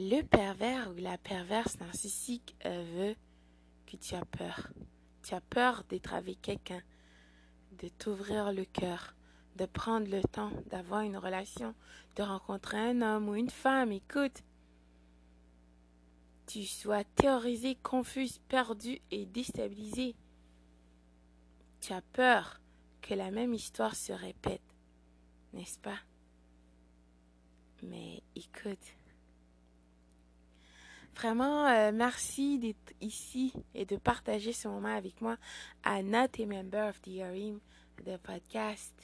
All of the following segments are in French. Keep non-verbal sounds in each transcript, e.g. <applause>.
Le pervers ou la perverse narcissique euh, veut que tu as peur. Tu as peur d'être avec quelqu'un, de t'ouvrir le cœur, de prendre le temps d'avoir une relation, de rencontrer un homme ou une femme. Écoute, tu sois terrorisé, confus, perdu et déstabilisé. Tu as peur que la même histoire se répète, n'est-ce pas? Mais écoute, vraiment euh, merci d'être ici et de partager ce moment avec moi à Not a Member of the Harim, de podcast.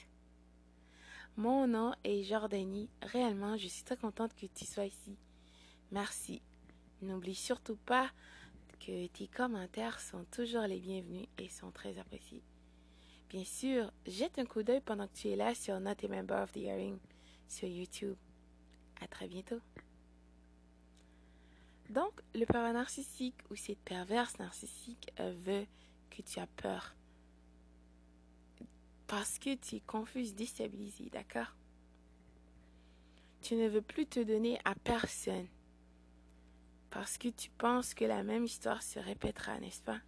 Mon nom est Jordanie. Réellement, je suis très contente que tu sois ici. Merci. N'oublie surtout pas que tes commentaires sont toujours les bienvenus et sont très appréciés. Bien sûr, jette un coup d'œil pendant que tu es là sur Not a Member of the Hearing sur YouTube. À très bientôt. Donc, le pervers narcissique ou cette perverse narcissique veut que tu as peur. Parce que tu es confus, déstabilisé, d'accord? Tu ne veux plus te donner à personne. Parce que tu penses que la même histoire se répétera, n'est-ce pas?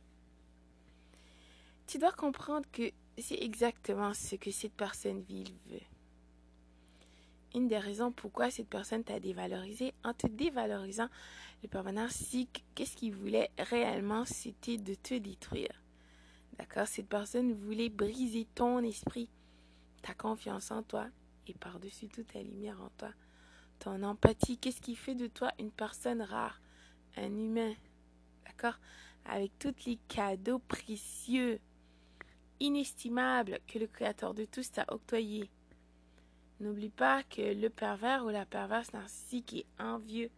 Tu dois comprendre que c'est exactement ce que cette personne ville veut. Une des raisons pourquoi cette personne t'a dévalorisé, en te dévalorisant, le pervers narcissique, qu'est-ce qu'il voulait réellement, c'était de te détruire. D'accord? Cette personne voulait briser ton esprit, ta confiance en toi et par-dessus tout ta lumière en toi. Ton empathie, qu'est-ce qui fait de toi une personne rare, un humain, d'accord? Avec tous les cadeaux précieux inestimable que le Créateur de tous t'a octroyé. N'oublie pas que le pervers ou la perverse narcissique est envieux,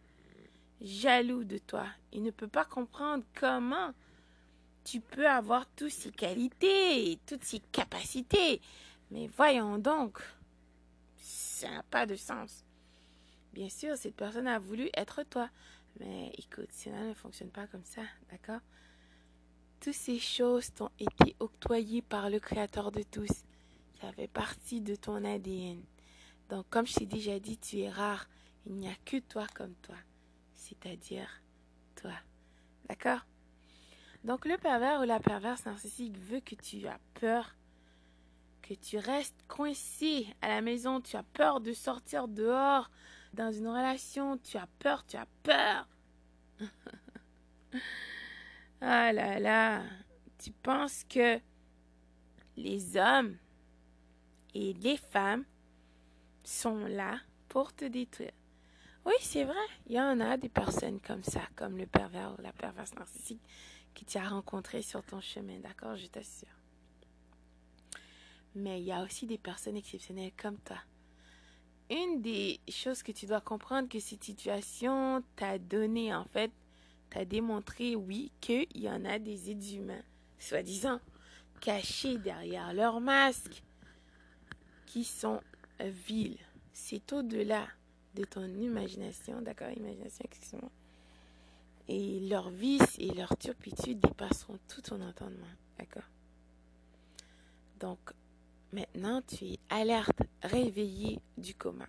jaloux de toi. Il ne peut pas comprendre comment tu peux avoir toutes ces qualités toutes ces capacités. Mais voyons donc, ça n'a pas de sens. Bien sûr, cette personne a voulu être toi. Mais écoute, cela ne fonctionne pas comme ça, d'accord? Toutes ces choses t'ont été octroyées par le Créateur de tous. Ça fait partie de ton ADN. Donc, comme je t'ai déjà dit, tu es rare. Il n'y a que toi comme toi. C'est-à-dire toi. D'accord? Donc, le pervers ou la perverse narcissique veut que tu aies peur, que tu restes coincé à la maison. Tu as peur de sortir dehors dans une relation. Tu as peur, tu as peur. <laughs> Ah là là, tu penses que les hommes et les femmes sont là pour te détruire. Oui, c'est vrai, il y en a des personnes comme ça, comme le pervers ou la perverse narcissique que tu as rencontré sur ton chemin, d'accord, je t'assure. Mais il y a aussi des personnes exceptionnelles comme toi. Une des choses que tu dois comprendre que cette situation t'a donné en fait t'as démontré, oui, qu'il y en a des êtres humains, soi-disant, cachés derrière leur masque, qui sont vils. C'est au-delà de ton imagination, d'accord, imagination, excuse-moi. Et leurs vices et leur turpitude dépasseront tout ton entendement, d'accord Donc, maintenant, tu es alerte, réveillé du coma.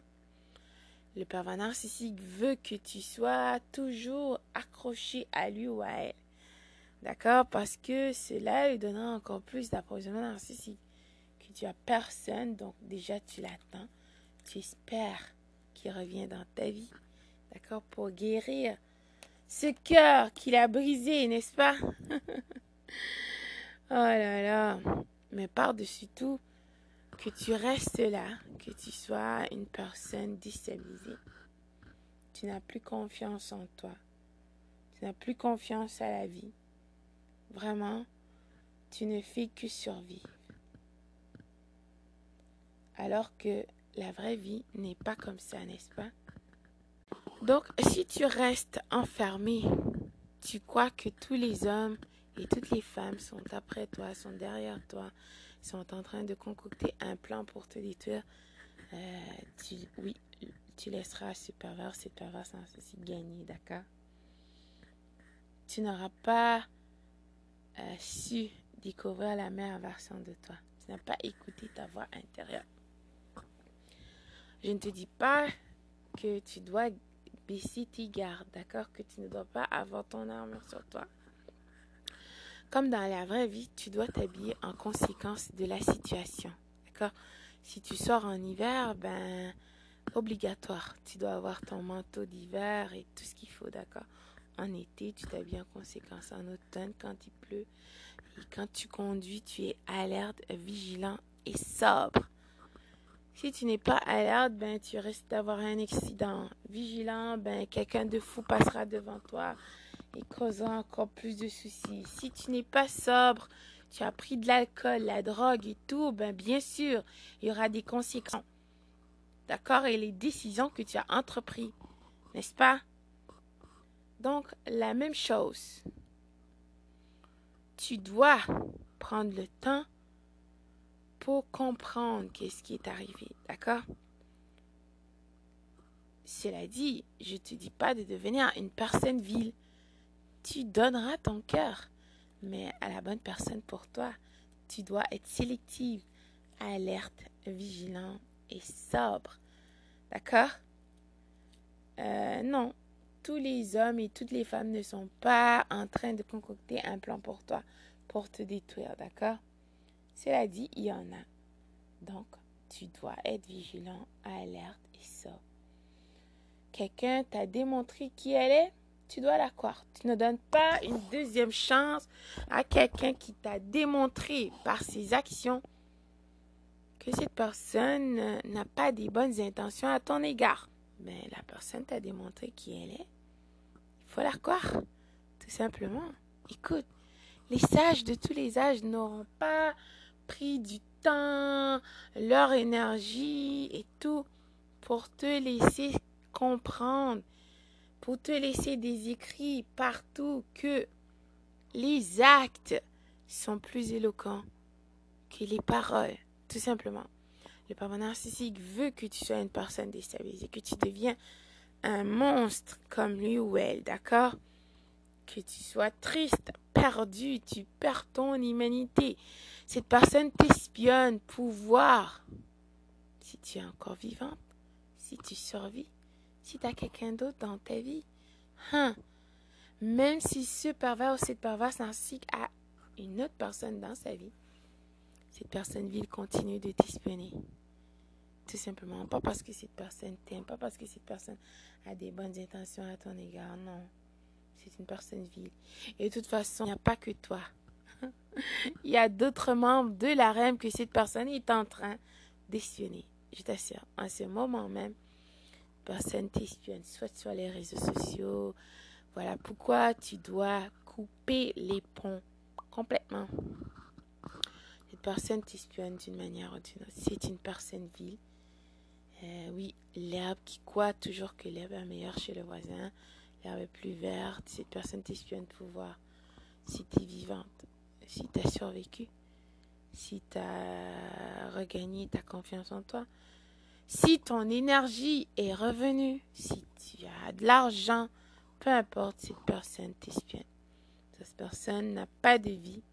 Le pervers narcissique veut que tu sois toujours accroché à lui ou à elle. D'accord Parce que cela lui donnera encore plus d'approvisionnement narcissique. Tu as personne, donc déjà tu l'attends. Tu espères qu'il revienne dans ta vie. D'accord Pour guérir ce cœur qu'il a brisé, n'est-ce pas? <laughs> Oh là là. Mais par-dessus tout, que tu restes là, que tu sois une personne déstabilisée. Tu n'as plus confiance en toi. Tu n'as plus confiance à la vie. Vraiment, tu ne fais que survivre. Alors que la vraie vie n'est pas comme ça, n'est-ce pas? Donc, si tu restes enfermé, tu crois que tous les hommes et toutes les femmes sont après toi, sont derrière toi, sont en train de concocter un plan pour te détruire, euh, oui, tu laisseras ce pervers, cette perverse ceci gagner, d'accord? Tu n'auras pas euh, su découvrir la meilleure version de toi. Tu n'as pas écouté ta voix intérieure. Je ne te dis pas que tu dois baisser tes gardes, d'accord? Que tu ne dois pas avoir ton armure sur toi. Comme dans la vraie vie, tu dois t'habiller en conséquence de la situation, d'accord? Si tu sors en hiver, ben obligatoire, tu dois avoir ton manteau d'hiver et tout ce qu'il faut, d'accord? En été, tu t'habilles en conséquence. En automne, quand il pleut et quand tu conduis, tu es alerte, vigilant et sobre. Si tu n'es pas alerte, ben tu risques d'avoir un accident. Vigilant, ben quelqu'un de fou passera devant toi et causera encore plus de soucis. Si tu n'es pas sobre, tu as pris de l'alcool, la drogue et tout, ben bien sûr, il y aura des conséquences. D'accord? Et les décisions que tu as entreprises, n'est-ce pas? Donc, la même chose. Tu dois prendre le temps pour comprendre qu'est-ce qui est arrivé, d'accord? Cela dit, je ne te dis pas de devenir une personne vile. Tu donneras ton cœur, mais à la bonne personne pour toi. Tu dois être sélective, alerte, vigilant et sobre. D'accord? Euh, Non, tous les hommes et toutes les femmes ne sont pas en train de concocter un plan pour toi, pour te détruire, d'accord? Cela dit, il y en a. Donc, tu dois être vigilant, alerte et ça. Quelqu'un t'a démontré qui elle est, tu dois la croire. Tu ne donnes pas une deuxième chance à quelqu'un qui t'a démontré par ses actions que cette personne n'a pas des bonnes intentions à ton égard. Mais la personne t'a démontré qui elle est. Il faut la croire, tout simplement. Écoute, les sages de tous les âges n'auront pas pris du temps, leur énergie et tout pour te laisser comprendre, pour te laisser des écrits partout que les actes sont plus éloquents que les paroles, tout simplement. Le parent narcissique veut que tu sois une personne déstabilisée, que tu deviens un monstre comme lui ou elle, d'accord? Que tu sois triste, perdu, tu perds ton humanité. Cette personne t'espionne pour voir si tu es encore vivante, si tu survis, si tu as quelqu'un d'autre dans ta vie. Hein? Même si ce pervers ou cette perverse narcissique a une autre personne dans sa vie, cette personne vil continue de t'espionner. Tout simplement, pas parce que cette personne t'aime, pas parce que cette personne a des bonnes intentions à ton égard, non. C'est une personne vile. Et de toute façon, il n'y a pas que toi <laughs> il y a d'autres membres de la REM que cette personne est en train d'espionner. Je t'assure, en ce moment même, personne t'espionne, soit sur les réseaux sociaux. Voilà pourquoi tu dois couper les ponts complètement. Cette personne t'espionne d'une manière ou d'une autre. C'est une personne vile. Euh, oui, l'herbe qui croit toujours que l'herbe est meilleure chez le voisin. L'herbe est plus verte. Cette personne t'espionne pour voir si tu es vivante si tu as survécu, si tu as regagné ta confiance en toi, si ton énergie est revenue, si tu as de l'argent, peu importe, cette personne t'espionne. Cette personne n'a pas de vie.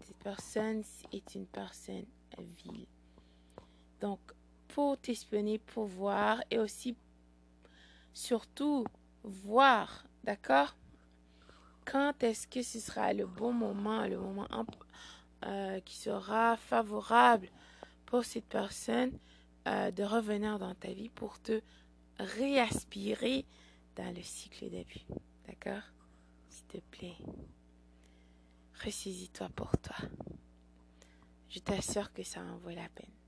Cette personne est une personne vile. Donc, pour t'espionner, pour voir et aussi, surtout, voir, d'accord? Quand est-ce que ce sera le bon moment, le moment euh, qui sera favorable pour cette personne euh, de revenir dans ta vie pour te réaspirer dans le cycle d'abus. D'accord? S'il te plaît. Ressaisis-toi pour toi. Je t'assure que ça en vaut la peine.